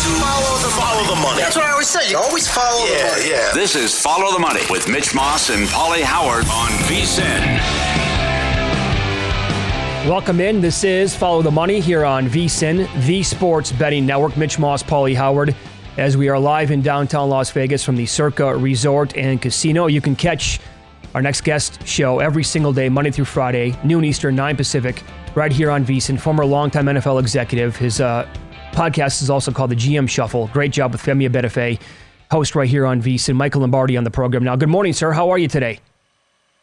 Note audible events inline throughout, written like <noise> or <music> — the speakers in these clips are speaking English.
Always follow the, follow the money. That's what I always say. You always follow yeah, the money. Yeah. This is Follow the Money with Mitch Moss and Paulie Howard on VSIN. Welcome in. This is Follow the Money here on VSIN, the Sports Betting Network. Mitch Moss, Paulie Howard, as we are live in downtown Las Vegas from the Circa Resort and Casino. You can catch our next guest show every single day, Monday through Friday, noon Eastern, 9 Pacific, right here on VSIN. Former longtime NFL executive. His uh, podcast is also called the GM Shuffle. Great job with Femi Abebefe, host right here on VSIN. Michael Lombardi on the program. Now, good morning, sir. How are you today?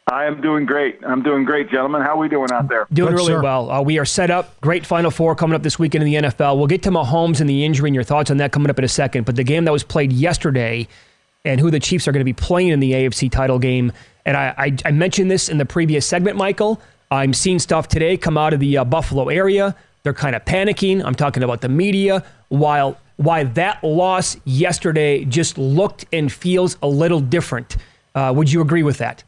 I am doing great. I'm doing great, gentlemen. How are we doing out there? Doing Good, really sir. well. Uh, we are set up. Great Final Four coming up this weekend in the NFL. We'll get to Mahomes and the injury and your thoughts on that coming up in a second. But the game that was played yesterday and who the Chiefs are going to be playing in the AFC title game. And I, I, I mentioned this in the previous segment, Michael. I'm seeing stuff today come out of the uh, Buffalo area. They're kind of panicking. I'm talking about the media. While why that loss yesterday just looked and feels a little different. Uh, would you agree with that?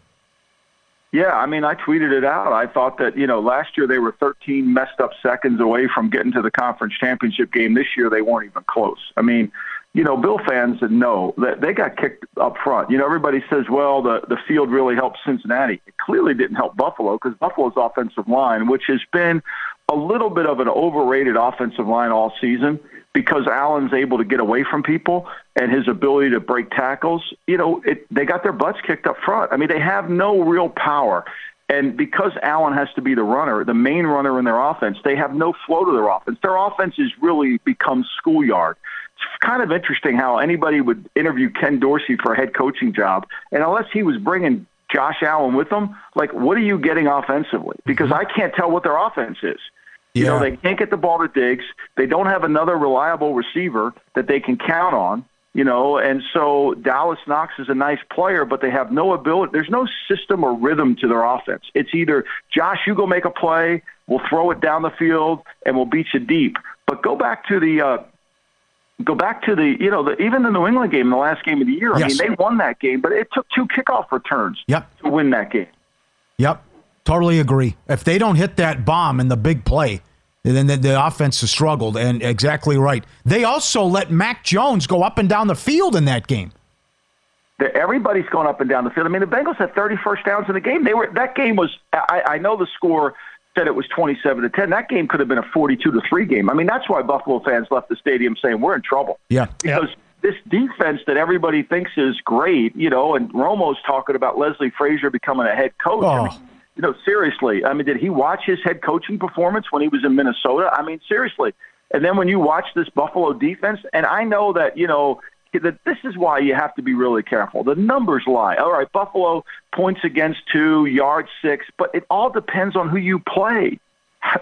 Yeah, I mean, I tweeted it out. I thought that, you know, last year they were 13 messed up seconds away from getting to the conference championship game. This year they weren't even close. I mean, you know, Bill fans know that they got kicked up front. You know, everybody says, well, the, the field really helped Cincinnati. It clearly didn't help Buffalo because Buffalo's offensive line, which has been a little bit of an overrated offensive line all season because Allen's able to get away from people and his ability to break tackles, you know, it, they got their butts kicked up front. I mean, they have no real power. And because Allen has to be the runner, the main runner in their offense, they have no flow to their offense. Their offense has really become schoolyard. It's kind of interesting how anybody would interview Ken Dorsey for a head coaching job, and unless he was bringing Josh Allen with them, like, what are you getting offensively? Because mm-hmm. I can't tell what their offense is. You know, they can't get the ball to Diggs. They don't have another reliable receiver that they can count on. You know, and so Dawson Knox is a nice player, but they have no ability. There's no system or rhythm to their offense. It's either Josh, you go make a play, we'll throw it down the field, and we'll beat you deep. But go back to the uh, go back to the you know the, even the New England game, the last game of the year. I Yes. mean, they won that game, but it took two kickoff returns Yep. to win that game. Yep. Totally agree. If they don't hit that bomb in the big play, then the, the offense has struggled. And exactly right. They also let Mac Jones go up and down the field in that game. everybody's going up and down the field. I mean, the Bengals had 30 first downs in the game. They were that game was. I, I know the score said it was 27 to 10. That game could have been a 42 to three game. I mean, that's why Buffalo fans left the stadium saying we're in trouble Yeah. because this defense that everybody thinks is great, you know, and Romo's talking about Leslie Frazier becoming a head coach. I Oh. mean, You know, seriously. I mean, did he watch his head coaching performance when he was in Minnesota? I mean, seriously. And then when you watch this Buffalo defense, and I know that, you know, that this is why you have to be really careful. The numbers lie. All right, Buffalo points against two, yards six, but it all depends on who you play.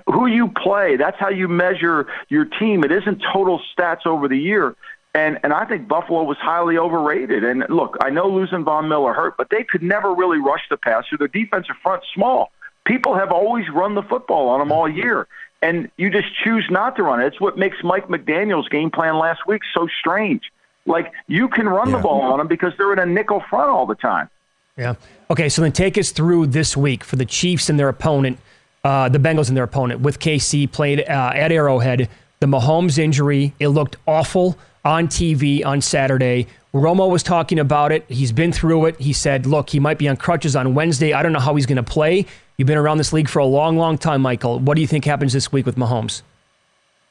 Who you play. That's how you measure your team. It isn't total stats over the year. And and I think Buffalo was highly overrated. And look, I know losing Von Miller hurt, but they could never really rush the passer. Their defensive front small. People have always run the football on them all year and you just choose not to run it. It's what makes Mike McDaniel's game plan last week so strange. Like you can run yeah. the ball on them because they're in a nickel front all the time. Yeah. Okay. So then take us through this week for the Chiefs and their opponent, uh, the Bengals and their opponent with KC played uh, at Arrowhead. The Mahomes injury, it looked awful on TV on Saturday. Romo was talking about it. He's been through it. He said, look, he might be on crutches on Wednesday. I don't know how he's going to play. You've been around this league for a long, long time, Michael. What do you think happens this week with Mahomes?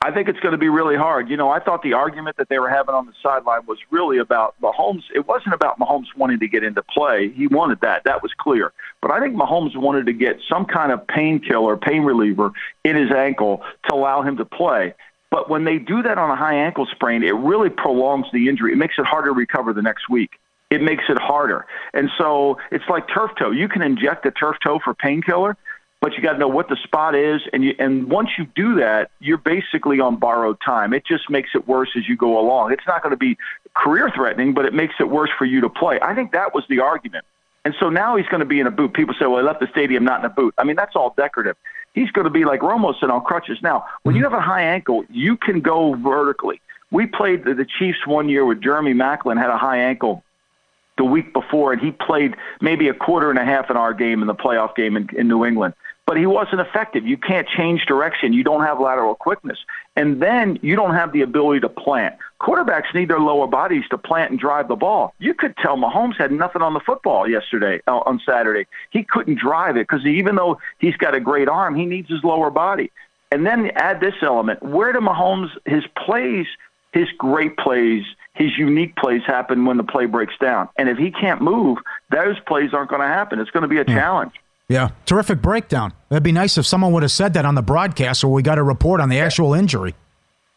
I think it's going to be really hard. You know, I thought the argument that they were having on the sideline was really about Mahomes. It wasn't about Mahomes wanting to get into play. He wanted that. That was clear. But I think Mahomes wanted to get some kind of painkiller, pain reliever in his ankle to allow him to play. But when they do that on a high ankle sprain, it really prolongs the injury. It makes it harder to recover the next week it makes it harder. And so it's like turf toe. You can inject a turf toe for painkiller, but you got to know what the spot is. And you, and once you do that, you're basically on borrowed time. It just makes it worse as you go along. It's not going to be career threatening, but it makes it worse for you to play. I think that was the argument. And so now he's going to be in a boot. People say, well, he left the stadium not in a boot. I mean, that's all decorative. He's going to be like Romo said on crutches. Now, when you mm-hmm. have a high ankle, you can go vertically. We played the, the Chiefs one year with Jeremy Maclin had a high ankle the week before, and he played maybe a quarter and a half in our game in the playoff game in, in New England. But he wasn't effective. You can't change direction. You don't have lateral quickness. And then you don't have the ability to plant. Quarterbacks need their lower bodies to plant and drive the ball. You could tell Mahomes had nothing on the football yesterday, uh, on Saturday. He couldn't drive it because even though he's got a great arm, he needs his lower body. And then add this element. Where do Mahomes, his plays, his great plays, his unique plays happen when the play breaks down. And if he can't move, those plays aren't going to happen. It's going to be a yeah. challenge. Yeah, terrific breakdown. That'd be nice if someone would have said that on the broadcast or we got a report on the actual injury.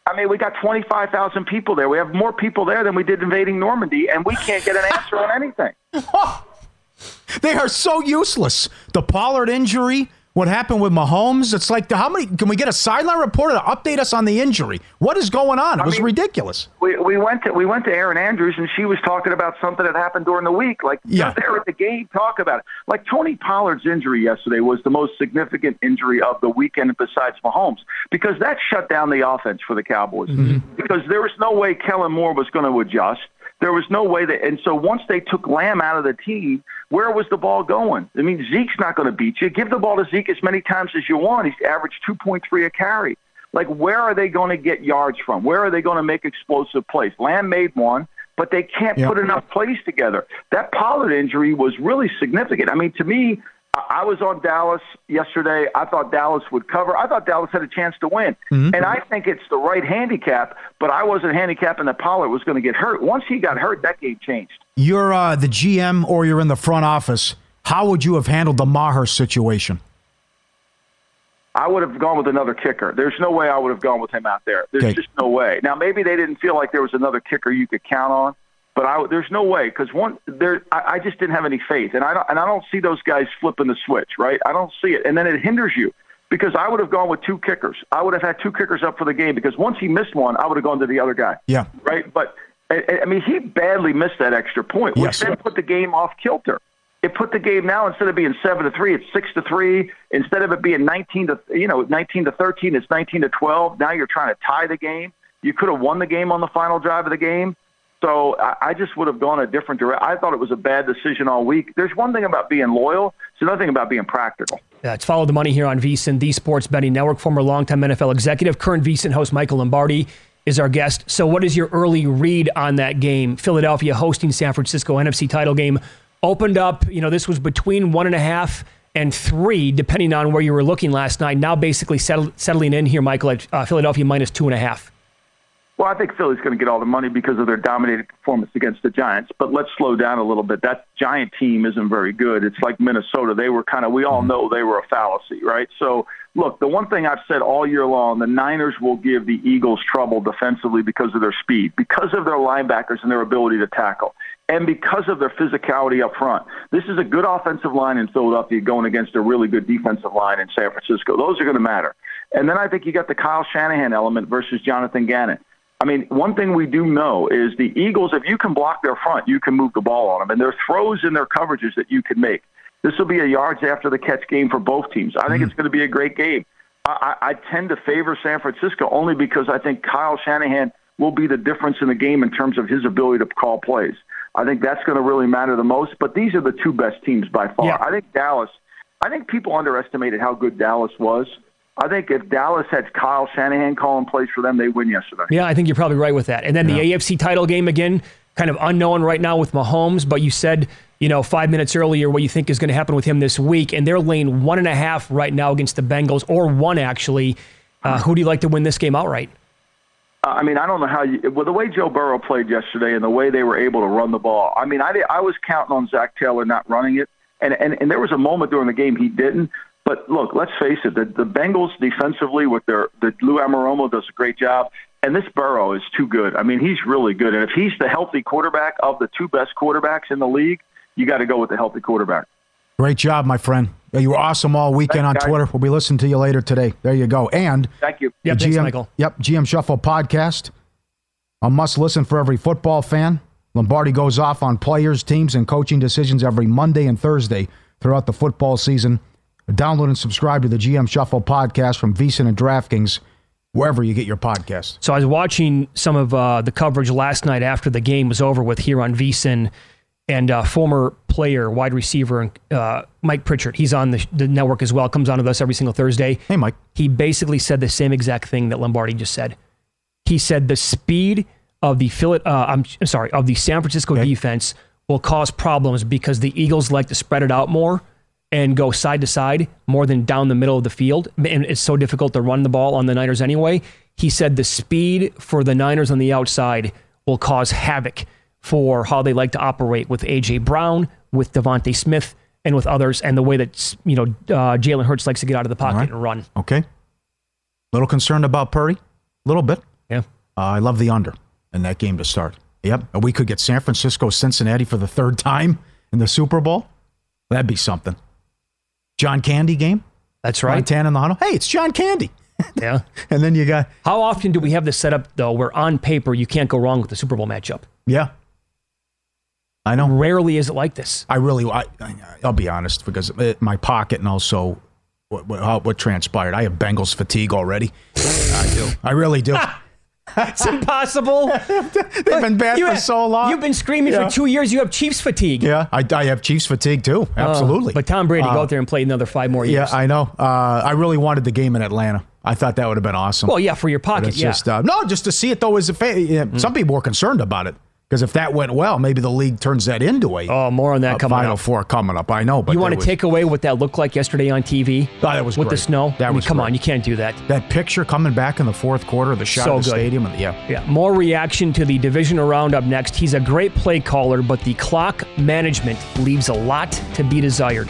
I mean, we got 25,000 people there. We have more people there than we did invading Normandy, and we can't get an answer on anything. <laughs> they are so useless. The Pollard injury, what happened with Mahomes. It's like, how many? Can we get a sideline reporter to update us on the injury? What is going on? It was I mean, ridiculous. We, we went to we went to Erin Andrews, and she was talking about something that happened during the week. Like, yeah, there at the game, talk about it. Like Tony Pollard's injury yesterday was the most significant injury of the weekend besides Mahomes because that shut down the offense for the Cowboys. Mm-hmm. Because there was no way Kellen Moore was going to adjust. There was no way that, and so once they took Lamb out of the team, where was the ball going? I mean, Zeke's not going to beat you. Give the ball to Zeke as many times as you want. He's averaged 2.3 a carry. Like, where are they going to get yards from? Where are they going to make explosive plays? Lamb made one, but they can't yep. put enough plays together. That Pollard injury was really significant. I mean, to me, I was on Dallas yesterday. I thought Dallas would cover. I thought Dallas had a chance to win. Mm-hmm. And I think it's the right handicap, but I wasn't handicapping that Pollard was going to get hurt. Once he got hurt, that game changed. You're uh, the GM or you're in the front office. How would you have handled the Maher situation? I would have gone with another kicker. There's no way I would have gone with him out there. There's okay. just no way. Now, maybe they didn't feel like there was another kicker you could count on. But I, there's no way because one there I, I just didn't have any faith, and I don't and I don't see those guys flipping the switch, right? I don't see it, and then it hinders you because I would have gone with two kickers. I would have had two kickers up for the game because once he missed one, I would have gone to the other guy. Yeah. Right. But I, I mean, he badly missed that extra point, which yes. then put the game off kilter. It put the game now instead of being seven to three, it's six to three. Instead of it being nineteen to you know nineteen to thirteen, it's nineteen to twelve. Now you're trying to tie the game. You could have won the game on the final drive of the game. So I just would have gone a different direction. I thought it was a bad decision all week. There's one thing about being loyal. It's another thing about being practical. Yeah, it's follow the money here on VSIN, the Sports Betting Network. Former longtime NFL executive, current VSIN host Michael Lombardi is our guest. So, what is your early read on that game? Philadelphia hosting San Francisco NFC title game opened up. You know, this was between one and a half and three, depending on where you were looking last night. Now, basically settling in here, Michael, at uh, Philadelphia minus two and a half. Well, I think Philly's going to get all the money because of their dominating performance against the Giants. But let's slow down a little bit. That Giant team isn't very good. It's like Minnesota. They were kind of, we all mm-hmm. know they were a fallacy, right? So, look, the one thing I've said all year long, the Niners will give the Eagles trouble defensively because of their speed, because of their linebackers and their ability to tackle and because of their physicality up front. This is a good offensive line in Philadelphia going against a really good defensive line in San Francisco. Those are going to matter. And then I think you got the Kyle Shanahan element versus Jonathan Gannon. I mean, one thing we do know is the Eagles, if you can block their front, you can move the ball on them. And there are throws in their coverages that you can make. This will be a yards after the catch game for both teams. I think mm-hmm. it's going to be a great game. I, I tend to favor San Francisco only because I think Kyle Shanahan will be the difference in the game in terms of his ability to call plays. I think that's going to really matter the most. But these are the two best teams by far. Yeah. I think Dallas. I think people underestimated how good Dallas was. I think if Dallas had Kyle Shanahan calling plays for them, they win yesterday. Yeah, I think you're probably right with that. And then yeah. the AFC title game again, kind of unknown right now with Mahomes. But you said, you know, five minutes earlier what you think is going to happen with him this week, and they're laying one and a half right now against the Bengals, or one actually. Uh, who do you like to win this game outright? I mean, I don't know how you. Well, the way Joe Burrow played yesterday and the way they were able to run the ball. I mean, I I was counting on Zac Taylor not running it, and and and there was a moment during the game he didn't. But look, let's face it. The the Bengals defensively with their the Lou Anarumo does a great job, and this Burrow is too good. I mean, he's really good. And if he's the healthy quarterback of the two best quarterbacks in the league, you got to go with the healthy quarterback. Great job, my friend. You were awesome all weekend Thanks, on Twitter. We'll be listening to you later today. There you go. And thank you. Yep, GM, Michael. Yep, GM Shuffle podcast. A must listen for every football fan. Lombardi goes off on players, teams, and coaching decisions every Monday and Thursday throughout the football season. Download and subscribe to the GM Shuffle podcast from VSiN and DraftKings, wherever you get your podcast. So I was watching some of uh, the coverage last night after the game was over with here on VSiN and uh, former player, wide receiver, uh, Mike Pritchard. He's on the, the, network as well. Comes on with us every single Thursday. Hey, Mike. He basically said the same exact thing that Lombardi just said. He said the speed of the Philly, uh, I'm sorry, of the San Francisco okay. defense will cause problems because the Eagles like to spread it out more and go side to side more than down the middle of the field. And it's so difficult to run the ball on the Niners anyway. He said the speed for the Niners on the outside will cause havoc for how they like to operate with AJ Brown, with DeVonta Smith, and with others, and the way that you know uh, Jalen Hurts likes to get out of the pocket right. and run. Okay. Little concerned about Purdy, a little bit. Yeah. Uh, I love the under in that game to start. Yep. We could get San Francisco, Cincinnati for the third <laughs> time in the Super Bowl. That'd be something. John Candy game. That's right. Montana in the huddle. Hey, it's John Candy. <laughs> yeah. And then you got. How often do we have this set up though, where on paper you can't go wrong with the Super Bowl matchup? Yeah. I know. Rarely is it like this. I really, I, will be honest, because my pocket and also what, what, what, transpired. I have Bengals fatigue already. <laughs> I do. I really do. <laughs> it's impossible. <laughs> They've been bad you for have, so long. You've been screaming yeah. for two years. You have Chiefs fatigue. Yeah, I, I have Chiefs fatigue too. Oh, Absolutely. Uh, but Tom Brady, uh, go out there and play another five more years. Yeah, I know. Uh, I really wanted the game in Atlanta. I thought that would have been awesome. Well, yeah, for your pocket. Yeah. Just, uh, no, just to see it though as a fan. mm. Some people were concerned about it. Because if that went well, maybe the league turns that into a oh more on that coming Final up. Four coming up. I know, but you want to was, take away what that looked like yesterday on TV? Oh, that was with great. the snow. That I mean, was come great. on, you can't do that. That picture coming back in the fourth quarter, the shot so of the good. stadium, and yeah, yeah. More reaction to the divisional round up next. He's a great play caller, but the clock management leaves a lot to be desired.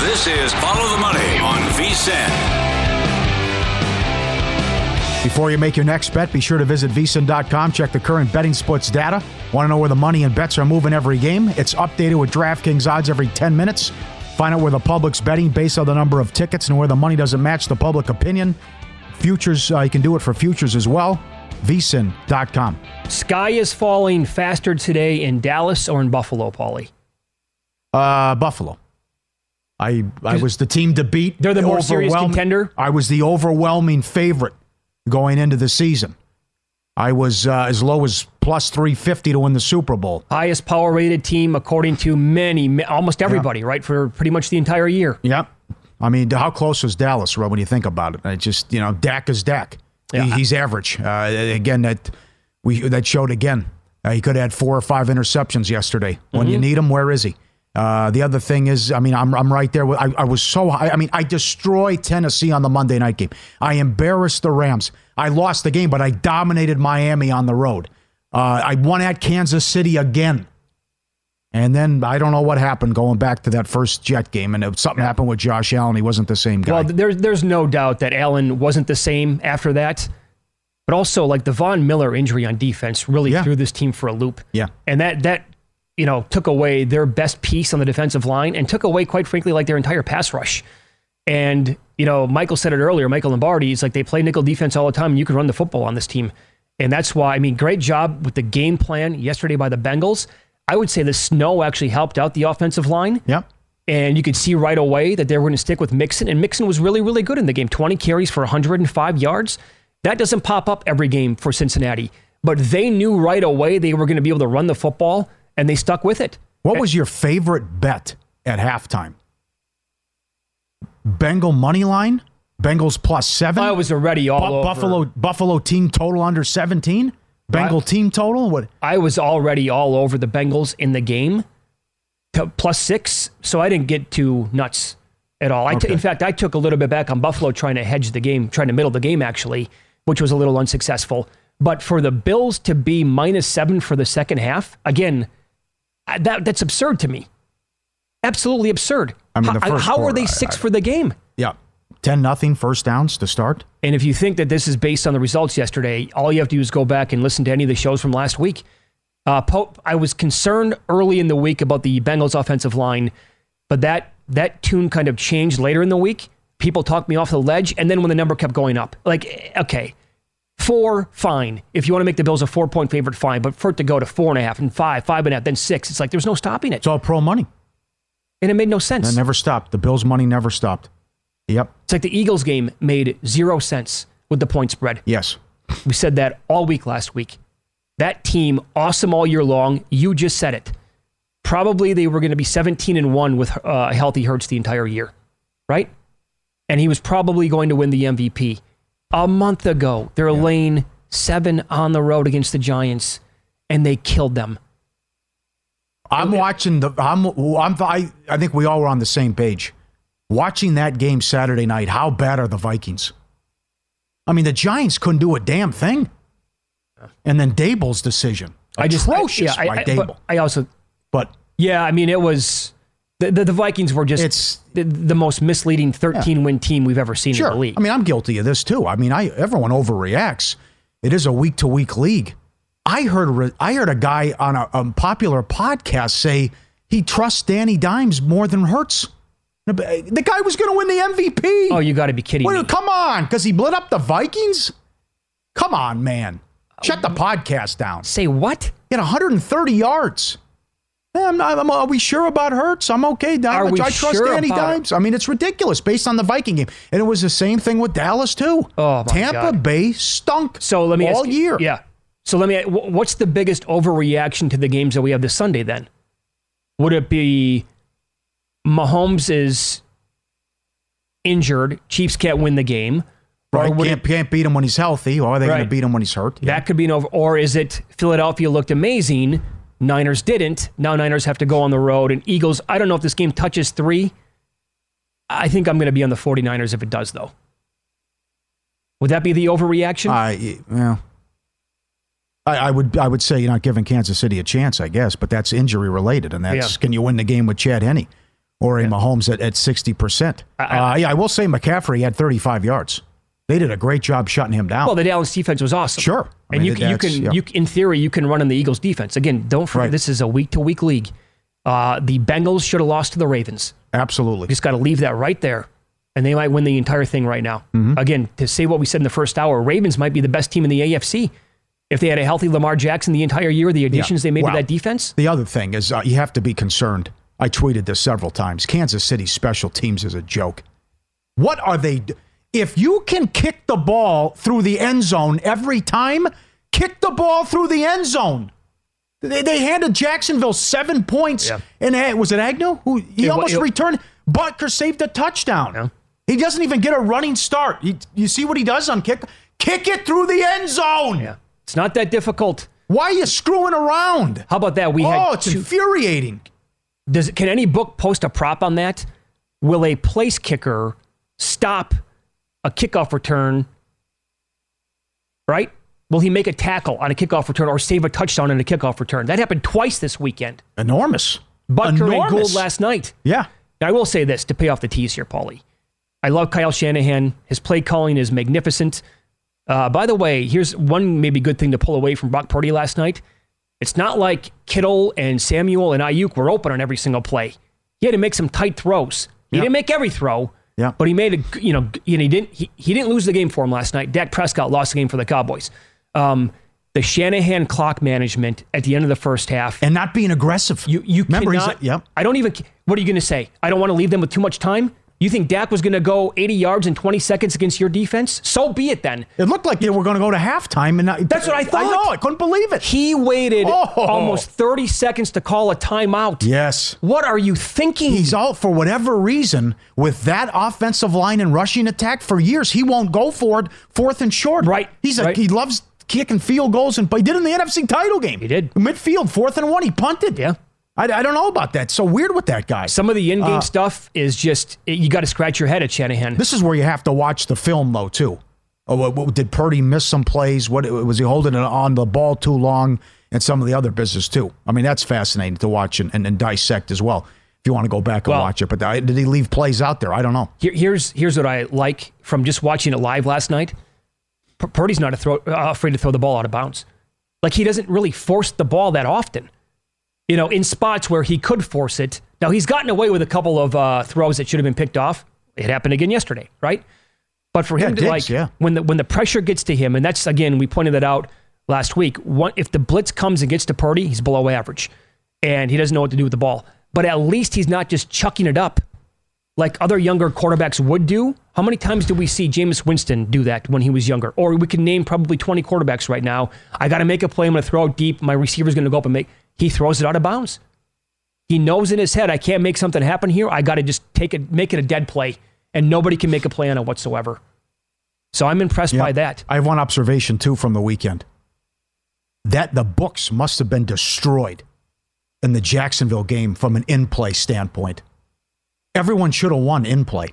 This is Follow the Money on VSIN. Before you make your next bet, be sure to visit vsin.com. Check the current betting splits data. Want to know where the money and bets are moving every game? It's updated with DraftKings odds every 10 minutes. Find out where the public's betting based on the number of tickets and where the money doesn't match the public opinion. Futures, uh, you can do it for futures as well. vsin.com. Sky is falling faster today in Dallas or in Buffalo, Paulie? Uh, Buffalo. I I was the team to beat. They're the more serious contender. I was the overwhelming favorite going into the season. I was uh, as low as plus 350 to win the Super Bowl. Highest power rated team according to many, almost everybody, yeah. right? For pretty much the entire year. Yep. I mean, how close was Dallas, Rob, when you think about it? It just, you know, Dak is Dak. Yeah. He, he's average. Uh, again, that we that showed again. Uh, he could have had four or five interceptions yesterday. When mm-hmm. you need him, where is he? Uh, the other thing is, I mean, I'm, I'm right there. I, I was so high. I mean, I destroyed Tennessee on the Monday night game. I embarrassed the Rams. I lost the game, but I dominated Miami on the road. Uh, I won at Kansas City again. And then I don't know what happened going back to that first Jet game, and it, something happened with Josh Allen. He wasn't the same guy. Well, there's there's no doubt that Allen wasn't the same after that, but also like the Von Miller injury on defense really yeah. threw this team for a loop. Yeah, and that that you know, took away their best piece on the defensive line and took away, quite frankly, like their entire pass rush. And, you know, Michael said it earlier, Michael Lombardi, it's like they play nickel defense all the time and you can run the football on this team. And that's why, I mean, great job with the game plan yesterday by the Bengals. I would say the snow actually helped out the offensive line. Yep. And you could see right away that they were going to stick with Mixon. And Mixon was really, really good in the game 20 carries for 105 yards. That doesn't pop up every game for Cincinnati. But they knew right away they were going to be able to run the football and they stuck with it. What was your favorite bet at halftime? Bengal money line, Bengals plus seven. I was already all Bu- over. Buffalo Buffalo team total under seventeen. Bengal team total. What? I was already all over the Bengals in the game, plus six. So I didn't get too nuts at all. Okay. in fact, I took a little bit back on Buffalo trying to hedge the game, trying to middle the game actually, which was a little unsuccessful. But for the Bills to be minus seven for the second half, again, that that's absurd to me. Absolutely absurd. I mean, how, how are they six I, I, for the game? Yeah. 10 nothing first downs to start. And if you think that this is based on the results yesterday, all you have to do is go back and listen to any of the shows from last week. Uh, Pope, I was concerned early in the week about the Bengals offensive line, but that that tune kind of changed later in the week. People talked me off the ledge, and then when the number kept going up, like, okay, Four, fine. If you want to make the Bills a four point favorite, fine. But for it to go to four and a half and five, five and a half, then six, it's like there's no stopping it. It's all pro money. And it made no sense. It never stopped. The Bills' money never stopped. Yep. It's like the Eagles game made zero sense with the point spread. Yes. We said that all week last week. That team, awesome all year long. You just said it. Probably they were going to be 17 and 1 with uh, healthy Hurts the entire year, right? And he was probably going to win the MVP a month ago. They're yeah. laying seven on the road against the Giants, and they killed them. I'm watching the. I'm. I'm. I, I think we all were on the same page. Watching that game Saturday night. How bad are the Vikings? I mean, the Giants couldn't do a damn thing. And then Daboll's decision. I just Atrocious I, yeah, by I, Daboll. I also but yeah, I mean it was the the, the Vikings were just It's- the, the most misleading 13 win team we've ever seen Sure. in the league. I mean, I'm guilty of this too. I mean, I everyone overreacts. It is a week to week league. I heard a I heard a guy on a, a popular podcast say he trusts Danny Dimes more than Hurts. The guy was going to win the MVP. oh, you got to be kidding me. come on, because he lit up the Vikings. Come on, man. Shut the podcast down. Say what? He had 130 yards. Yeah, I'm not, I'm, are we sure about Hurts? I'm okay. Dime. Are we I trust sure Danny about it? Dimes. I mean, it's ridiculous based on the Viking game, and it was the same thing with Dallas too. Oh, my Tampa God. Bay stunk. So let me all you- year. Yeah. So let me. What's the biggest overreaction to the games that we have this Sunday? Then would it be Mahomes is injured, Chiefs can't win the game, Right, or can't, it, can't beat him when he's healthy. Or are they going to beat him when he's hurt? that could be an over? Or is it Philadelphia looked amazing, Niners didn't. Now Niners have to go on the road, and Eagles. I don't know if this game touches three. I think I'm going to be on the 49ers if it does, though. Would that be the overreaction? I well, I, I would I would say you're not giving Kansas City a chance, I guess, but that's injury related, and that's Yeah. can you win the game with Chad Henne or a Mahomes at at sixty percent? I- I- Uh, yeah, I will say McCaffrey had thirty five yards. They did a great job shutting him down. Well, the Dallas defense was awesome. Sure. I and mean, you, can- you can, yeah. you, in theory, you can run on the Eagles defense. Again, don't forget, Right. this is a week to week league. Uh, the Bengals should have lost to the Ravens. Absolutely. Just got to leave that right there. And they might win the entire thing right now. Mm-hmm. Again, to say what we said in the first hour, Ravens might be the best team in the AFC. If they had a healthy Lamar Jackson the entire year, the additions they made Wow. to that defense, The other thing is uh, you have to be concerned. I tweeted this several times. Kansas City special teams is a joke. What are they? If you can kick the ball through the end zone every time, kick the ball through the end zone. They, they handed Jacksonville seven points, Yeah. and was it Agnew who he It almost it- returned? Butker saved a touchdown. Yeah. He doesn't even get a running start. He, you see what he does on kick? Kick it through the end zone. yeah, it's not that difficult. Why are you screwing around? How about that? We oh, had it's two, infuriating. Does can any book post a prop on that? Will a place kicker stop a kickoff return? Right? Will he make a tackle on a kickoff return or save a touchdown on a kickoff return? That happened twice this weekend. Enormous. Butker and Enormous. Gould last night. Yeah. Now, I will say this to pay off the tease here, Paulie. I love Kyle Shanahan. His play calling is magnificent. Uh, by the way, here's one maybe good thing to pull away from Brock Purdy last night. It's not like Kittle and Samuel and Aiyuk were open on every single play. He had to make some tight throws. He Yeah. didn't make every throw, Yeah. but he made a you know and he didn't he, he didn't lose the game for him last night. Dak Prescott lost the game for the Cowboys. Um, the Shanahan clock management at the end of the first half. And not being aggressive. You you Remember, cannot. yep. I don't even. What are you going to say? I don't want to leave them with too much time. You think Dak was going to go 80 yards in 20 seconds against your defense? So be it then. It looked like they were going to go to halftime, and not, That's what I thought. I know. I couldn't believe it. He waited Oh. almost 30 seconds to call a timeout. yes. What are you thinking? He's out for whatever reason with that offensive line and rushing attack for years. He won't go for it fourth and short. Right, He's a, right. he loves kicking field goals, and but he did in the NFC title game. He did. midfield fourth and one. He punted. Yeah. I, I don't know about that. So weird with that guy. Some of the in-game Uh, stuff is just you got to scratch your head at Shanahan. This is where you have to watch the film, though, too. Oh, what, what- did Purdy miss some plays? What was he holding it on the ball too long? And some of the other business too. I mean, that's fascinating to watch and, and, and dissect as well. If you want to go back and Well- watch it, but I, did he leave plays out there? I don't know. Here, here's here's what I like from just watching it live last night. Purdy's not a throw, uh, afraid to throw the ball out of bounds. Like he doesn't really force the ball that often. You know, in spots where he could force it. Now he's gotten away with a couple of uh, throws that should have been picked off. It happened again yesterday, right? But for him Yeah, to Diggs, like yeah. when the when the pressure gets to him, and that's again we pointed that out last week. One, if the blitz comes and gets to Purdy, he's below average, and he doesn't know what to do with the ball. But at least he's not just chucking it up like other younger quarterbacks would do. How many times did we see Jameis Winston do that when he was younger? Or we can name probably 20 quarterbacks right now. I got to make a play. I'm going to throw it deep. My receiver's going to go up and make. He throws it out of bounds. He knows in his head, I can't make something happen here. I got to just take it, make it a dead play, and nobody can make a play on it whatsoever. So I'm impressed by that. I have one observation too from the weekend. That the books must have been destroyed in the Jacksonville game from an in play standpoint. Everyone should have won in play.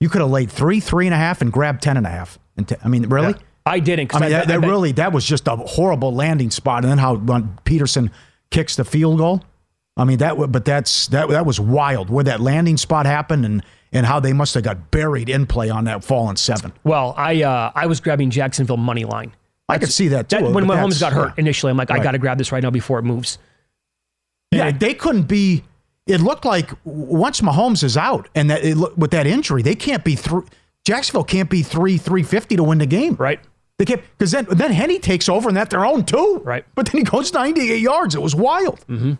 You could have laid three, three and a half, and grabbed ten and a half. And t- I mean, really? Yeah. I didn't. I mean, I- that, that I- really that was just a horrible landing spot. And then how Pederson kicks the field goal. I mean that, but that's that that was wild where that landing spot happened and and how they must have got buried in play on that fallen seven. Well, I uh, I was grabbing Jacksonville money line. I could see that too. That, when Mahomes got hurt yeah. initially, I'm like, I got to grab this right now before it moves. Yeah, they couldn't be. It looked like once Mahomes is out and that it, look- with that injury, they can't be through. Jacksonville can't be three three fifty to win the game. Right. They can't because then then Henne takes over and that their own too. Right. But then he goes ninety eight yards. It was wild. Mm-hmm.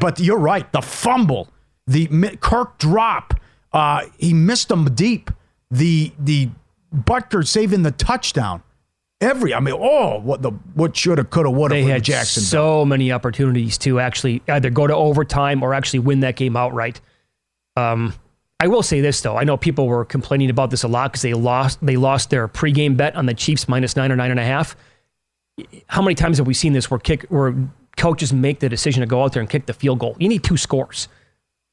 but you're right. The fumble, the Kirk drop, uh, he missed them deep. The the Butker saving the touchdown. Every I mean, oh, what the what shoulda, coulda, woulda They had Jackson. so many opportunities to actually either go to overtime or actually win that game outright. Um, I will say this though, I know people were complaining about this a lot because they lost they lost their pregame bet on the Chiefs minus nine or nine and a half. How many times have we seen this where kick where coaches make the decision to go out there and kick the field goal? You need two scores.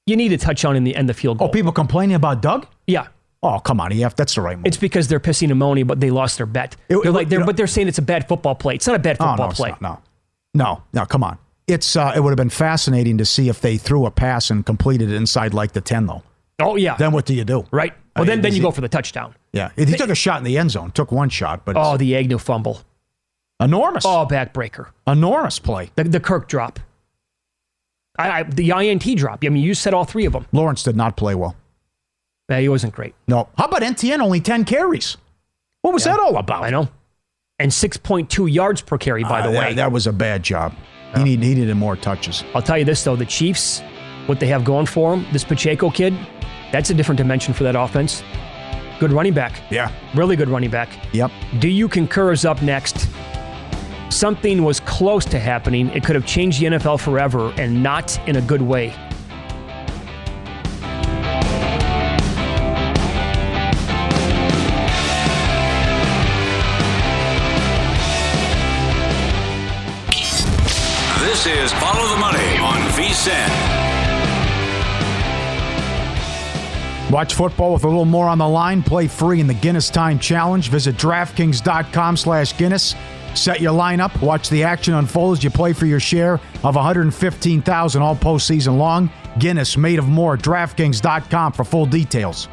You need a touchdown in the end the field goal. Oh, people complaining about Doug? Yeah. Oh, come on, EF. That's the right move. It's because they're pissing ammonia, but they lost their bet. It- they're like, they're, know- but they're saying it's a bad football play. It's not a bad Oh, football no, play. not, no, no, no. Come on. It's uh, it would have been fascinating to see if they threw a pass and completed it inside like the ten though. Oh yeah. Then what do you do? Right. Well, I then, mean, then you it- go for the touchdown. Yeah, he took a shot in the end zone. Took one shot, but Oh, the Agnew fumble. enormous, Oh, backbreaker. enormous play. The, the Kirk drop. I, I, the INT drop. I mean, you said all three of them. Lawrence did not play well. Yeah, he wasn't great. No. How about ETN? Only ten carries. What was that all about? I know. And 6.2 yards per carry, by the Uh, way. that, that was a bad job. He need he needed more touches. I'll tell you this, though. The Chiefs, what they have going for them, this Pacheco kid, that's a different dimension for that offense. Good running back. Yeah. Really good running back. Yep. Do you concur is up next? Something was close to happening. It could have changed the NFL forever and not in a good way. This is Follow the Money on VSIN. Watch football with a little more on the line. Play free in the Guinness Time Challenge. Visit DraftKings.com slash Guinness. Set your lineup. Watch the action unfold as you play for your share of 115000 all postseason long. Guinness made of more. DraftKings.com for full details.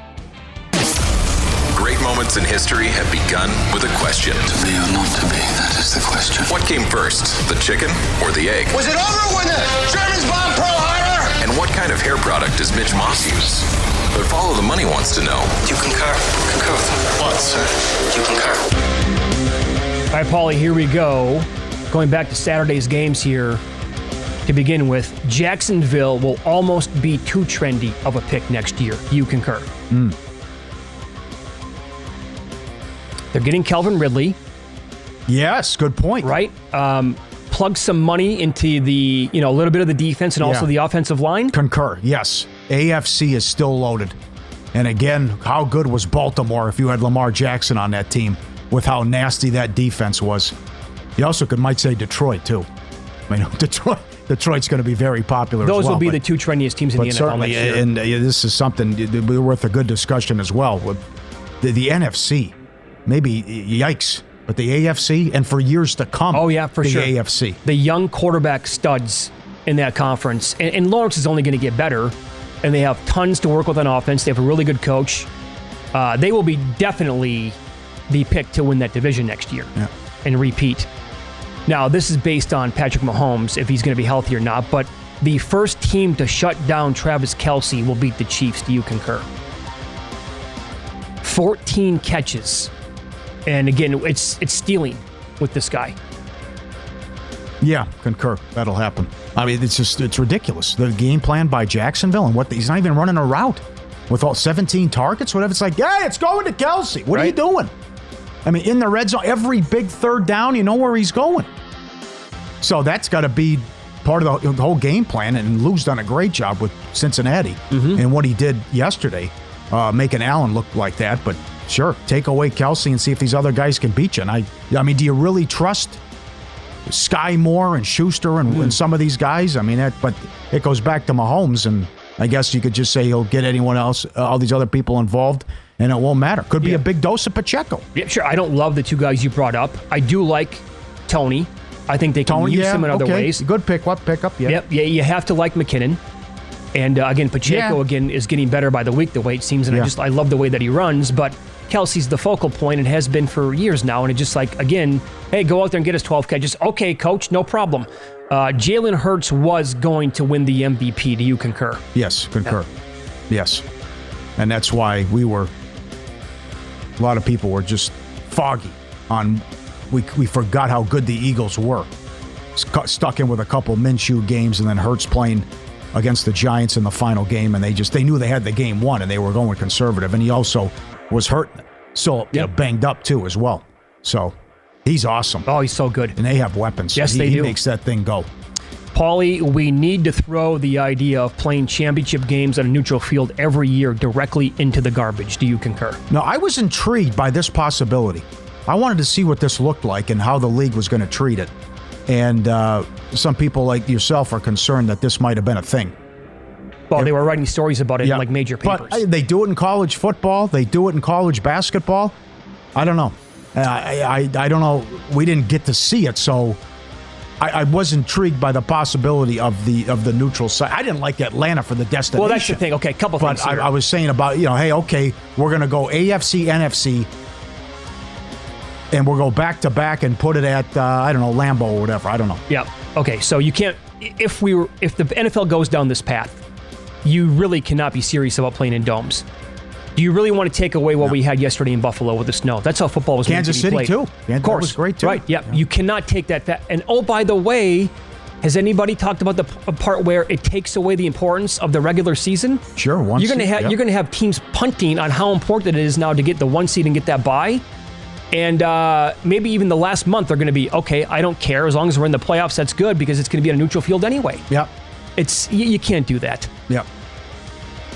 Great moments in history have begun with a question. To be or not to be, that is the question. What came first, the chicken or the egg? Was it over when the Germans bombed Pearl Harbor? And what kind of hair product does Mitch Moss use? But Follow the Money wants to know. Do you concur? Concur with what, sir? Do you concur? All right, Paulie, here we go. Going back to Saturday's games here to begin with. Jacksonville will almost be too trendy of a pick next year. You concur? Mm. They're getting Calvin Ridley. Yes, good point. Right? Um, plug some money into the, you know, a little bit of the defense and also Yeah. the offensive line. Concur. Yes. AFC is still loaded. And again, how good was Baltimore if you had Lamar Jackson on that team with how nasty that defense was? You also could might say Detroit too. I mean, <laughs> Detroit Detroit's going to be very popular. as Those well, will be but- the two trendiest teams in the NFL certainly, and uh, this is something worth a good discussion as well. The, the NFC, maybe yikes, but the AFC, and for years to come. Oh yeah, for the sure. AFC. The young quarterback studs in that conference, and, and Lawrence is only going to get better. And they have tons to work with on offense. They have a really good coach. Uh, they will be definitely the pick to win that division next year Yeah. and repeat. Now, this is based on Patrick Mahomes if he's going to be healthy or not. But the first team to shut down Travis Kelce will beat the Chiefs. Do you concur? 14 catches, and again, it's it's stealing with this guy. Yeah, concur. That'll happen. I mean, it's just it's ridiculous. The game plan by Jacksonville and what he's not even running a route with all 17 targets, whatever. It's like, hey, it's going to Kelce. What are you doing? I mean, in the red zone, every big third down, you know where he's going. So that's got to be part of the, the whole game plan. And Lou's done a great job with Cincinnati and what he did yesterday, uh, making Allen look like that. But sure, take away Kelce and see if these other guys can beat you. And I, I mean, do you really trust Skyy Moore and Schuster and, and some of these guys? I mean, that, but it goes back to Mahomes, and I guess you could just say he'll get anyone else, uh, all these other people involved, and it won't matter. Could be a big dose of Pacheco. Yeah, sure. I don't love the two guys you brought up. I do like Tony. I think they can Tony, use yeah, him in other okay. ways. Good pick. What pickup? Yeah. Yep. Yeah, you have to like McKinnon. And uh, again, Pacheco Yeah. again is getting better by the week. The way it seems, and I just I love the way that he runs. But Kelce's the focal point and has been for years now. And it's just like again, hey, go out there and get us 12 catches. Okay, coach, no problem. Uh, Jalen Hurts was going to win the MVP. Do you concur? Yes, concur. Yes. And that's why we were, a lot of people were just foggy on, we, we forgot how good the Eagles were. Stu- Stuck in with a couple Minshew games and then Hurts playing against the Giants in the final game. And they just, they knew they had the game won and they were going conservative. And he also was hurt, so you know, banged up too as well. So he's awesome. Oh, he's so good. And they have weapons. Yes, he, they he do. makes that thing go. Paulie, we need to throw the idea of playing championship games on a neutral field every year directly into the garbage. Do you concur? No, I was intrigued by this possibility. I wanted to see what this looked like and how the league was going to treat it. And uh, some people like yourself are concerned that this might have been a thing. They were writing stories about it in like major papers. But they do it in college football. They do it in college basketball. I don't know. Uh, I, I, I don't know. We didn't get to see it, so I, I was intrigued by the possibility of the of the neutral site. I didn't like Atlanta for the destination. Well, that's the thing. Okay, couple But things I. I was saying about you know, hey, okay, we're going to go AFC, NFC, and we'll go back to back and put it at uh, I don't know Lambeau or whatever. I don't know. Yeah. Okay. So you can't. If we were, if the NFL goes down this path, you really cannot be serious about playing in domes. Do you really want to take away what we had yesterday in Buffalo with the snow? That's how football was. Kansas to be City, played. too. Yeah, of course, was great, too. Right. Yeah. You cannot take that. Fa- and oh, by the way, has anybody talked about the p- part where it takes away the importance of the regular season? Sure. Once you're going to have yeah. you're going to have teams punting on how important it is now to get the one seed and get that bye. And uh, maybe even the last month they're going to be okay. I don't care as long as we're in the playoffs. That's good because it's going to be on a neutral field anyway. Yep. It's you, you can't do that. Yeah.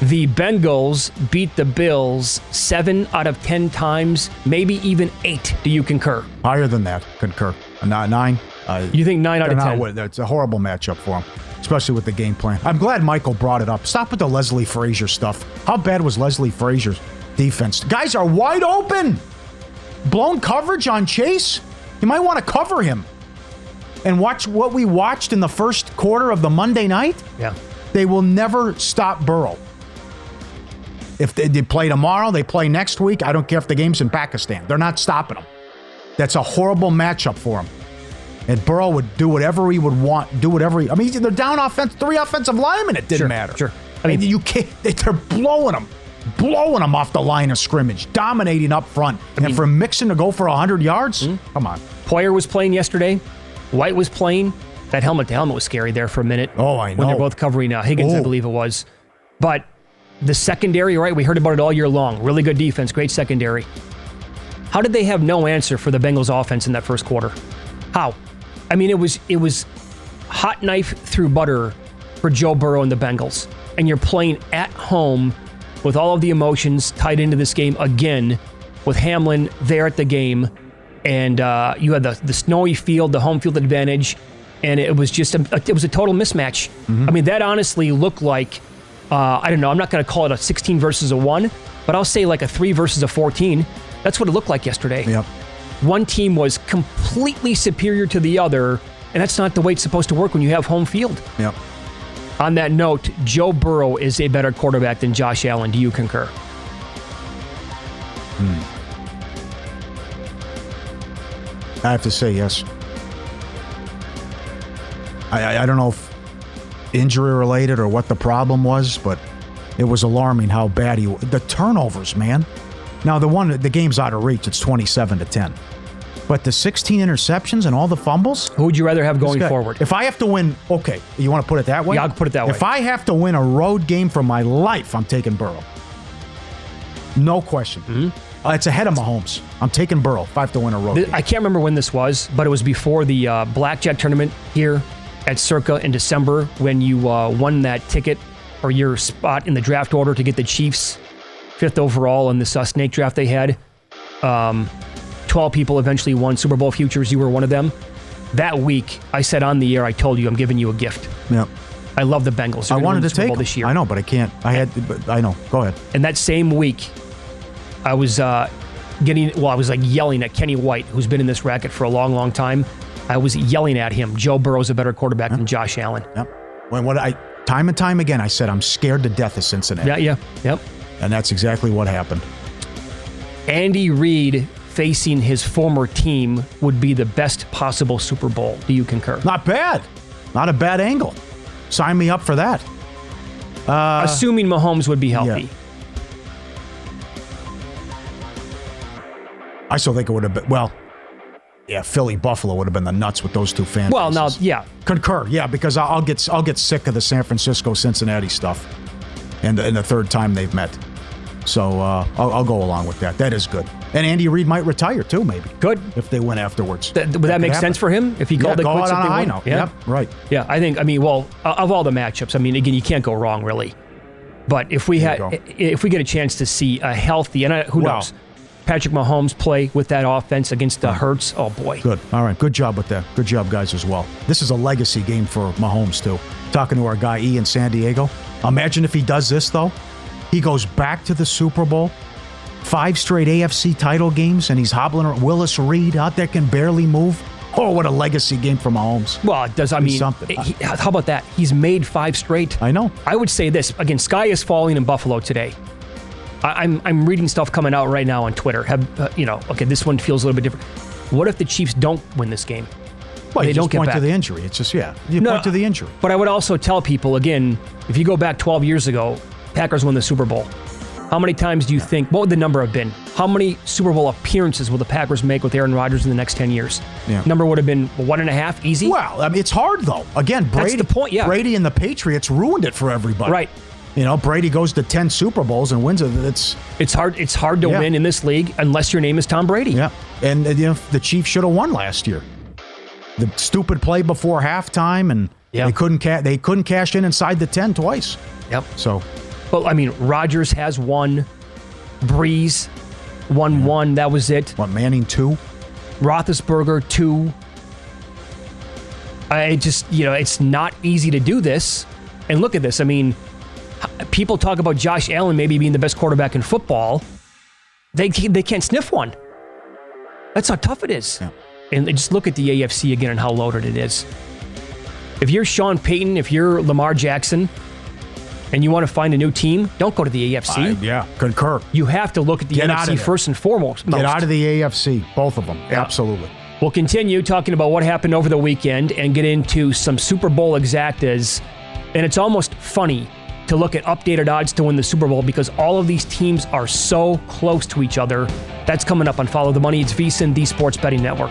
The Bengals beat the Bills seven out of ten times, maybe even eight. Do you concur? Higher than that, concur. A nine. Uh, You think nine out of ten? wi- It's a horrible matchup for them, especially with the game plan. I'm glad Michael brought it up. Stop with the Leslie Frazier stuff. How bad was Leslie Frazier's defense? Guys are wide open. Blown coverage on Chase. You might want to cover him. And watch what we watched in the first quarter of the Monday night. Yeah. They will never stop Burrow. If they, they play tomorrow, they play next week. I don't care if the game's in Pakistan. They're not stopping them. That's a horrible matchup for him. And Burrow would do whatever he would want, do whatever he. I mean, they're down offense, three offensive linemen. It didn't Sure, matter. sure. I mean, you can't. <laughs> They're blowing them, blowing them off the line of scrimmage, dominating up front. and for Mixon to go for hundred yards, hmm? come on. Poyer was playing yesterday. White was playing. That helmet to helmet was scary there for a minute. Oh, I know. When they're both covering uh, Higgins, I believe it was. But the secondary, right? We heard about it all year long. Really good defense, great secondary. How did they have no answer for the Bengals offense in that first quarter? How? I mean, it was it was hot knife through butter for Joe Burrow and the Bengals. And you're playing at home with all of the emotions tied into this game again, with Hamlin there at the game, and uh, you had the the snowy field, the home field advantage, and it was just a, it was a total mismatch. I mean, that honestly looked like uh, I don't know. I'm not going to call it a 16 versus a one, but I'll say like a three versus a 14. That's what it looked like yesterday. Yep. One team was completely superior to the other, and that's not the way it's supposed to work when you have home field. Yep. On that note, Joe Burrow is a better quarterback than Josh Allen. Do you concur? I have to say yes. I, I, I don't know if injury related or what the problem was, but it was alarming how bad he was. The turnovers, man. Now the one the game's out of reach. It's twenty seven to ten, but the sixteen interceptions and all the fumbles. Who would you rather have going forward? If I have to win, okay, you want to put it that way? Yeah, I'll put it that way. If I have to win a road game for my life, I'm taking Burrow. No question. Mm-hmm. Uh, it's ahead of Mahomes. I'm taking Burrow. five to win a game. I can't remember when this was, but it was before the uh, blackjack tournament here at Circa in December when you uh, won that ticket or your spot in the draft order to get the Chiefs fifth overall in this uh, snake draft they had. Um, 12 people eventually won Super Bowl futures. You were one of them. That week, I said on the air, I told you I'm giving you a gift. Yep. I love the Bengals. They're I wanted to take this year. I know, but I can't. I had. But I know. Go ahead. And that same week, I was uh, getting, well, I was like yelling at Kenny White, who's been in this racket for a long, long time. I was yelling at him. Joe Burrow's a better quarterback than Josh Allen. Yep. When what I time and time again, I said I'm scared to death of Cincinnati. Yeah, yeah, yep. And that's exactly what happened. Andy Reid facing his former team would be the best possible Super Bowl. Do you concur? Not bad. Not a bad angle. Sign me up for that. Uh, Assuming Mahomes would be healthy. Yeah. I still think it would have been well. Yeah, Philly Buffalo would have been the nuts with those two fans. Well, now, yeah, concur. Yeah, because I'll get I'll get sick of the San Francisco Cincinnati stuff, and the, and the third time they've met. So uh, I'll, I'll, go along with that. That is good. And Andy Reid might retire too, maybe. Good if they win afterwards. Th- would that, that make happen. sense for him if he called yeah, it go quits? Out on a high win? note. Yeah. Yep, right. Yeah, I think. I mean, well, of all the matchups, I mean, again, you can't go wrong, really. But if we had, if we get a chance to see a healthy, and I, who well, knows, Patrick Mahomes play with that offense against the Hurts. Oh boy. Good. All right. Good job with that. Good job, guys, as well. This is a legacy game for Mahomes too. Talking to our guy E in San Diego. Imagine if he does this though. He goes back to the Super Bowl, five straight AFC title games, and he's hobbling around. Willis Reed out there can barely move. Oh, what a legacy game for Mahomes. Well, it does I mean something? He, how about that? He's made five straight. I know. I would say this again. Sky is falling in Buffalo today. I, am I'm reading stuff coming out right now on Twitter. Have uh, you know? Okay, this one feels a little bit different. What if the Chiefs don't win this game? Well, they you don't just point back. to the injury. It's just yeah, you No, point to the injury. But I would also tell people again, if you go back 12 years ago, Packers won the Super Bowl. How many times do you think? What would the number have been? How many Super Bowl appearances will the Packers make with Aaron Rodgers in the next 10 years? Yeah. Number would have been one and a half, easy. Well, I mean, it's hard though. Again, Brady. That's the point. Yeah. Brady and the Patriots ruined it for everybody. Right. You know, Brady goes to ten Super Bowls and wins it. It's it's hard. It's hard to Yeah. win in this league unless your name is Tom Brady. Yeah, and you know the Chiefs should have won last year. The stupid play before halftime, and they couldn't ca- they couldn't cash in inside the ten twice. Yep. So, Well, I mean, Rodgers has one. Brees won one. That was it. What Manning two? Roethlisberger two. I just you know it's not easy to do this. And look at this. I mean, people talk about Josh Allen maybe being the best quarterback in football. They can't- they can't sniff one. That's how tough it is. And just look at the AFC again and how loaded it is. If you're Sean Payton, if you're Lamar Jackson, and you want to find a new team, don't go to the AFC. I- yeah, concur. You have to look at the Get NFC first and foremost. Get out of the AFC, both of them. Absolutely. We'll continue talking about what happened over the weekend and get into some Super Bowl exactas. And it's almost funny to look at updated odds to win the Super Bowl because all of these teams are so close to each other. That's coming up on Follow the Money. It's VSIN, the Sports Betting Network.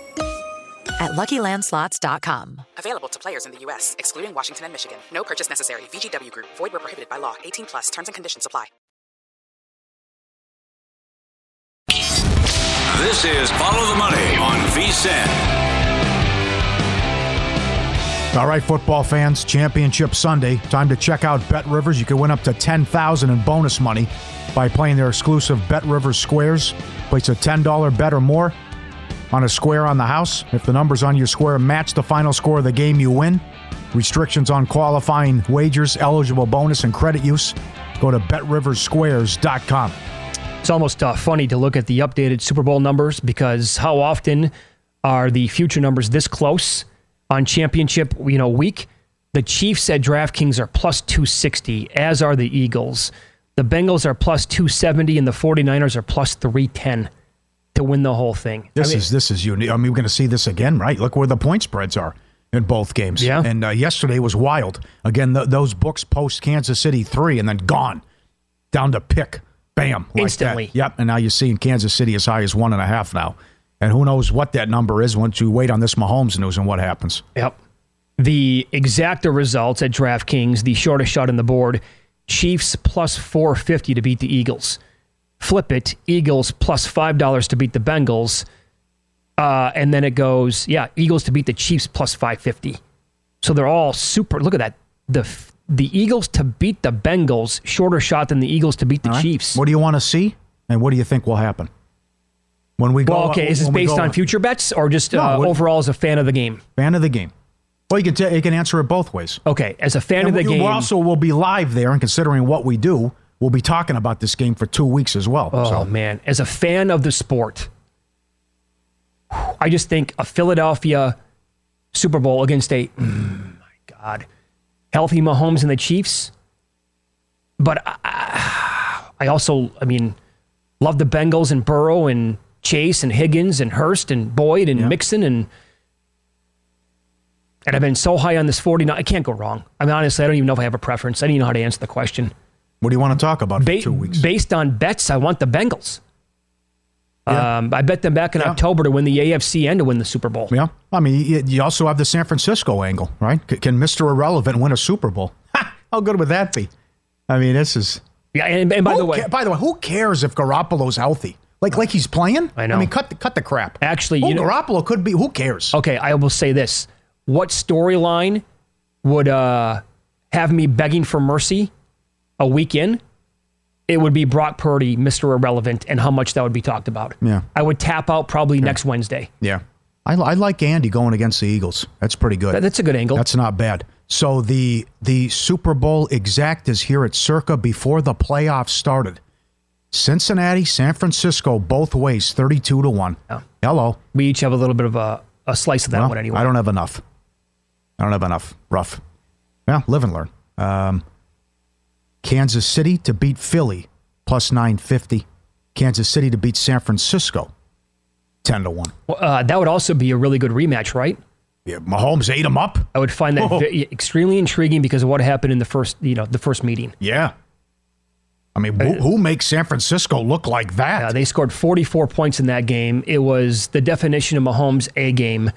at LuckyLandSlots.com. Available to players in the U.S., excluding Washington and Michigan. No purchase necessary. VGW Group. Void where prohibited by law. 18 plus. Terms and conditions apply. This is Follow the Money on VSIN. All right, football fans, Championship Sunday. Time to check out Bet Rivers. You can win up to 10000 in bonus money by playing their exclusive Bet Rivers squares. Place a $10 bet or more on a square on the house. If the numbers on your square match the final score of the game, you win. Restrictions on qualifying wagers, eligible bonus, and credit use. Go to betriversquares.com. It's almost uh, funny to look at the updated Super Bowl numbers because how often are the future numbers this close on championship you know week? The Chiefs at DraftKings are plus 260, as are the Eagles. The Bengals are plus 270, and the 49ers are plus 310 to win the whole thing. This I mean, is this is unique. I mean, we're going to see this again, right? Look where the point spreads are in both games. Yeah. And uh, yesterday was wild. Again, th- those books post Kansas City three and then gone down to pick. Bam. Like Instantly. That. Yep. And now you're seeing Kansas City as high as one and a half now. And who knows what that number is once you wait on this Mahomes news and what happens. Yep. The exacta results at DraftKings, the shortest shot on the board, Chiefs plus 450 to beat the Eagles. Flip it, Eagles plus $5 to beat the Bengals. Uh, and then it goes, yeah, Eagles to beat the Chiefs plus 550. So they're all super. Look at that. The the Eagles to beat the Bengals, shorter shot than the Eagles to beat the right? Chiefs. What do you want to see? And what do you think will happen? When we go Well, okay, is this based on future bets or just No, uh, what- overall as a fan of the game? Fan of the game. Well, you can, t- you can answer it both ways. Okay, as a fan And of the we, game. we also will be live there, and considering what we do, we'll be talking about this game for two weeks as well. Oh so. man, as a fan of the sport, I just think a Philadelphia Super Bowl against a mm, my God, healthy Mahomes and the Chiefs. But I, I also, I mean, love the Bengals and Burrow and Chase and Higgins and Hurst and Boyd and Mixon and and I've been so high on this 49. I can't go wrong. I mean, honestly, I don't even know if I have a preference. I don't even know how to answer the question. What do you want to talk about for Ba- two weeks? Based on bets, I want the Bengals. Um, I bet them back in October to win the AFC and to win the Super Bowl. Yeah. I mean, you, also have the San Francisco angle, right? Can Mr. Irrelevant win a Super Bowl? <laughs> Ha! How good would that be? I mean, this is. Yeah, and, and by Who the way, ca- by the way, who cares if Garoppolo's healthy? Like, like he's playing? I know. I mean, cut the, cut the crap. Actually, Who you know, Garoppolo could be. Who cares? okay, I will say this: what storyline would uh, have me begging for mercy a week in? It would be Brock Purdy, Mr. Irrelevant, and how much that would be talked about. Yeah. I would tap out probably next Wednesday. Yeah. I, I like Andy going against the Eagles. That's pretty good. That- that's a good angle. That's not bad. So the the Super Bowl exact is here at Circa before the playoffs started. Cincinnati, San Francisco, both ways, thirty-two to one. Hello. We each have a little bit of a, a slice of that Well, one anyway. I don't have enough. I don't have enough. Rough. Yeah, live and learn. Um, Kansas City to beat Philly, plus 950. Kansas City to beat San Francisco, 10 to 1. Well, Uh, that would also be a really good rematch, right? Yeah, Mahomes ate him up. I would find that Whoa. ve- extremely intriguing because of what happened in the first, you know, the first meeting. Yeah. I mean, who, who makes San Francisco look like that? Uh, they scored 44 points in that game. It was the definition of Mahomes' A game.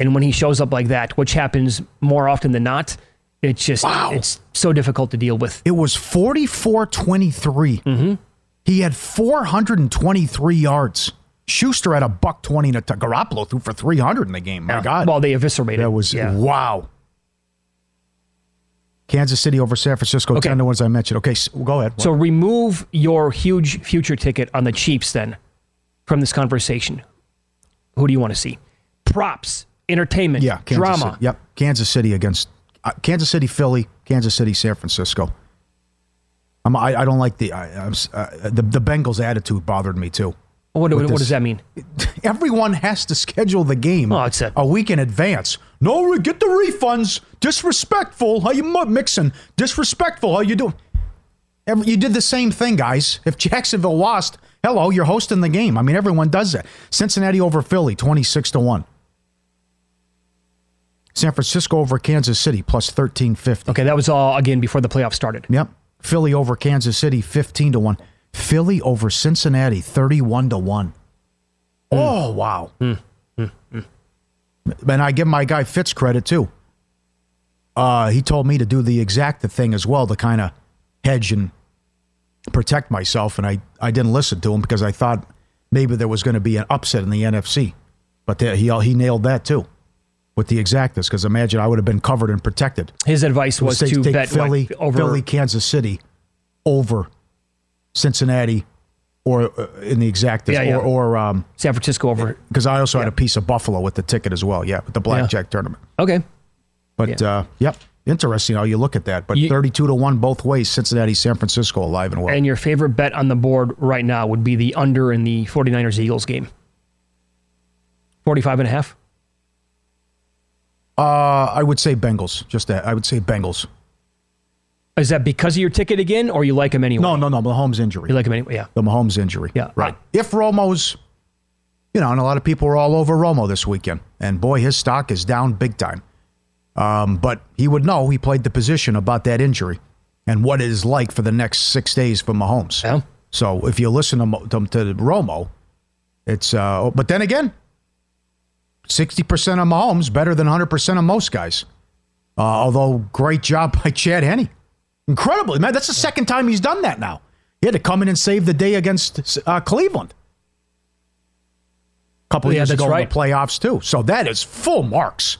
And when he shows up like that, which happens more often than not, it's just it's so difficult to deal with. It was 44 23. Mm-hmm. He had 423 yards. Schuster had a buck 20 to t- Garoppolo threw for 300 in the game. My God. Well, they eviscerated. That was, yeah. wow. Kansas City over San Francisco, Okay. 10 to 1, as I mentioned. Okay, so, go ahead. So remove your huge future ticket on the Chiefs then from this conversation. Who do you want to see? Props, entertainment, yeah, Kansas drama. City. Yep, Kansas City against uh, Kansas City, Philly, Kansas City, San Francisco. I'm, I, I don't like the I, uh, the the Bengals' attitude bothered me too. What, With what does that mean? <laughs> Everyone has to schedule the game Oh, it's a- a week in advance. No, get the refunds. Disrespectful. How you mixing? Disrespectful. How you doing? Every, you did the same thing, guys. If Jacksonville lost, Hello, you're hosting the game. I mean, everyone does that. Cincinnati over Philly, 26 to 1. San Francisco over Kansas City, plus 1350. Okay, that was all, again, before the playoffs started. Yep. Philly over Kansas City, 15 to 1. Philly over Cincinnati, 31 to 1. Oh, wow. Mm. Mm. And I give my guy Fitz credit too. Uh, he told me to do the exact thing as well to kind of hedge and protect myself, and I, I didn't listen to him because I thought maybe there was going to be an upset in the NFC. But the, he he nailed that too with the exactness because imagine I would have been covered and protected. His advice was to bet Philly, over Philly, Kansas City over Cincinnati or uh, in the exactness Yeah, yeah. or, or um, San Francisco over. because I also had a piece of Buffalo with the ticket as well. Yeah, with the blackjack tournament. Okay. But uh, yep, interesting how you look at that. But You- 32 to 1 both ways, Cincinnati, San Francisco alive and well. And your favorite bet on the board right now would be the under in the 49ers Eagles game. 45 and a half. Uh, I would say Bengals. Just that. I would say Bengals. Is that because of your ticket again, or you like him anyway? No, no, no. Mahomes injury. You like him anyway, yeah. The Mahomes injury. Yeah. Right. If Romo's, you know, and a lot of people were all over Romo this weekend, and boy, his stock is down big time. Um, but he would know he played the position about that injury and what it is like for the next six days for Mahomes. Yeah. So if you listen to, to, to Romo, it's, uh, but then again, 60% of Mahomes better than 100% of most guys. Uh, although, great job by <laughs> Chad Henne. Incredibly, man. That's the second time he's done that now. He had to come in and save the day against uh, Cleveland. A couple Yeah, years ago right. in the playoffs, too. So that is full marks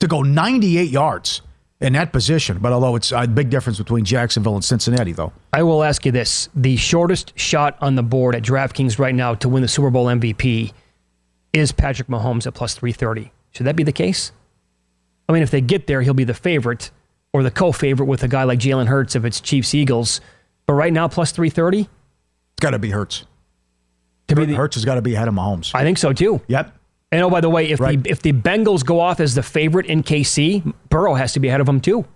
to go 98 yards in that position. But although it's a big difference between Jacksonville and Cincinnati, though. I will ask you this: the shortest shot on the board at DraftKings right now to win the Super Bowl MVP is Patrick Mahomes at plus 330. Should that be the case? I mean, if they get there, he'll be the favorite or the co-favorite with a guy like Jalen Hurts if it's Chiefs Eagles. But right now, plus 330. It's got to be Hurts. To be the, Hurts has got to be ahead of Mahomes. I think so too. Yep. And oh, by the way, if the if the Bengals go off as the favorite in KC, Burrow has to be ahead of them too.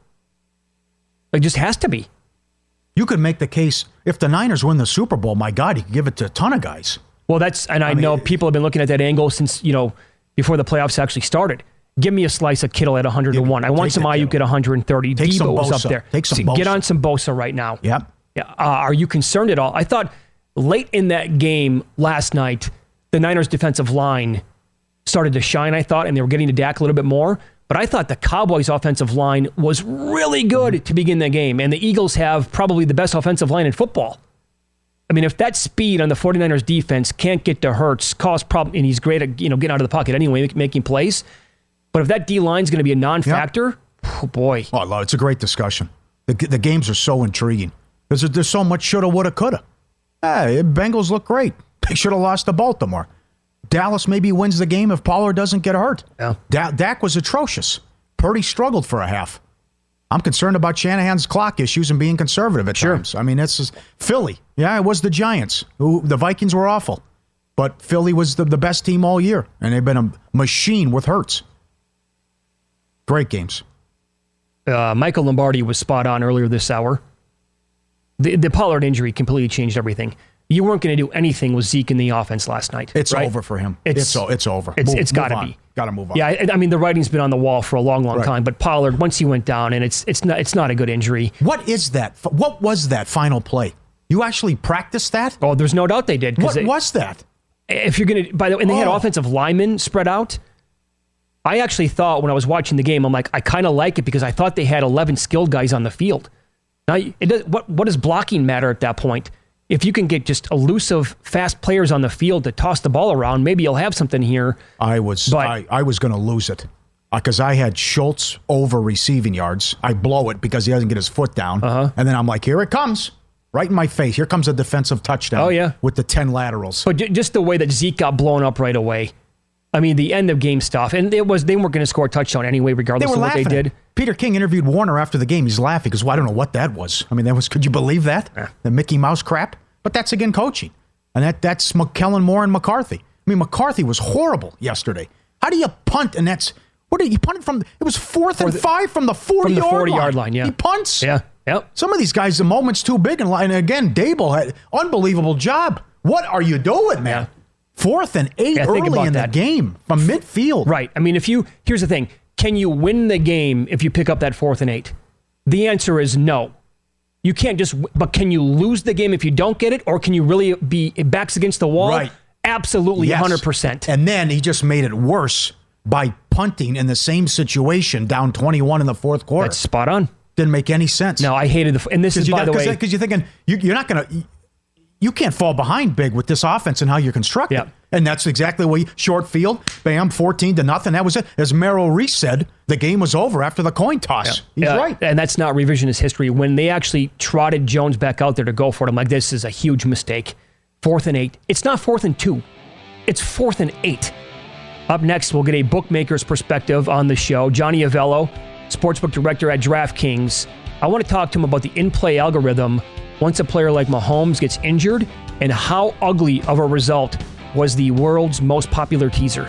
It just has to be. You could make the case if the Niners win the Super Bowl, my God, you could give it to a ton of guys. Well, that's and I, know people have been looking at that angle since you know before the playoffs actually started. Give me a slice of Kittle at 100 to. I want some Aiyuk at 130. Take Deebo up there. Take some See, Get on some Bosa right now. Yep. Yeah. Uh, are you concerned at all? I thought late in that game last night, the Niners' defensive line started to shine. I thought, and they were getting to Dak a little bit more. But I thought the Cowboys' offensive line was really good to begin the game, and the Eagles have probably the best offensive line in football. I mean, if that speed on the 49ers defense can't get to Hurts, cause problem, and he's great at you know getting out of the pocket anyway, making plays. But if that D line's going to be a non-factor, oh boy, Oh, Lord, it's a great discussion. The, the games are so intriguing. There's, there's so much shoulda, woulda, coulda. Hey, Bengals look great. They should have lost to Baltimore. Dallas maybe wins the game if Pollard doesn't get hurt. Yeah. Da- Dak was atrocious. Purdy struggled for a half. I'm concerned about Shanahan's clock issues and being conservative at times. I mean, it's just Philly. Yeah, it was the Giants. Who the Vikings were awful, but Philly was the, the best team all year, and they've been a machine with Hurts. Great games. uh, Michael Lombardi was spot on earlier this hour. The, the Pollard injury completely changed everything. You weren't going to do anything with Zeke in the offense last night. It's right? over for him. It's It's it's over. It's, Move- it's got to be. Gotta move on. Yeah, I, I mean the writing's been on the wall for a long, long Right. time. But Pollard, once he went down, and it's it's not it's not a good injury. What is that? What was that final play? You actually practiced that? Oh, there's no doubt they did. What they- was that? If you're gonna, by the way, and they had Oh. offensive linemen spread out. I actually thought when I was watching the game, I'm like, I kind of like it because I thought they had 11 skilled guys on the field. Now, it does, what what does blocking matter at that point? If you can get just elusive, fast players on the field to toss the ball around, maybe you'll have something here. I was I, I was going to lose it because I had Schultz over receiving yards. I blow it because he doesn't get his foot down, uh-huh. and then I'm like, here it comes, right in my face. Here comes a defensive touchdown. Oh, yeah. with the ten laterals. But ju- just the way that Zeke got blown up right away. I mean, the end of game stuff, and it was they weren't going to score a touchdown anyway, regardless of what they did. Peter King interviewed Warner after the game. He's laughing because well, I don't know what that was. I mean, that was. Could you believe that? The Mickey Mouse crap. But that's again coaching, and that that's McKellen Moore and McCarthy. I mean, McCarthy was horrible yesterday. How do you punt? And that's what did you punt from? It was fourth and five from the forty From the yard 40 line. yard line, yeah. he punts. Yeah, yep. Some of these guys, the moment's too big, and, and again, Daboll had unbelievable job What are you doing, man? Fourth and eight Yeah, early in that. the game from midfield. Right. I mean, if you here's the thing: can you win the game if you pick up that fourth and eight? The answer is no. You can't just. But can you lose the game if you don't get it, or can you really be backs against the wall? Right. Absolutely, Yes. hundred percent. And then he just made it worse by punting in the same situation, down 21 in the fourth quarter. That's spot on. Didn't make any sense. No, I hated the. And this is by the way. because you're thinking you, you're not going to, you can't fall behind big with this offense and how you're constructed. Yeah. And that's exactly what you, short field, bam, 14 to nothing. That was it. As Merrill Reese said, the game was over after the coin toss. He's Yeah, right. And that's not revisionist history. When they actually trotted Jones back out there to go for it, I'm like, this is a huge mistake. Fourth and eight. It's not fourth and two, it's fourth and eight. Up next, we'll get a bookmaker's perspective on the show. Johnny Avello, sportsbook director at DraftKings. I want to talk to him about the in play algorithm once a player like Mahomes gets injured and how ugly of a result was the world's most popular teaser.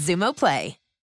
Xumo Play.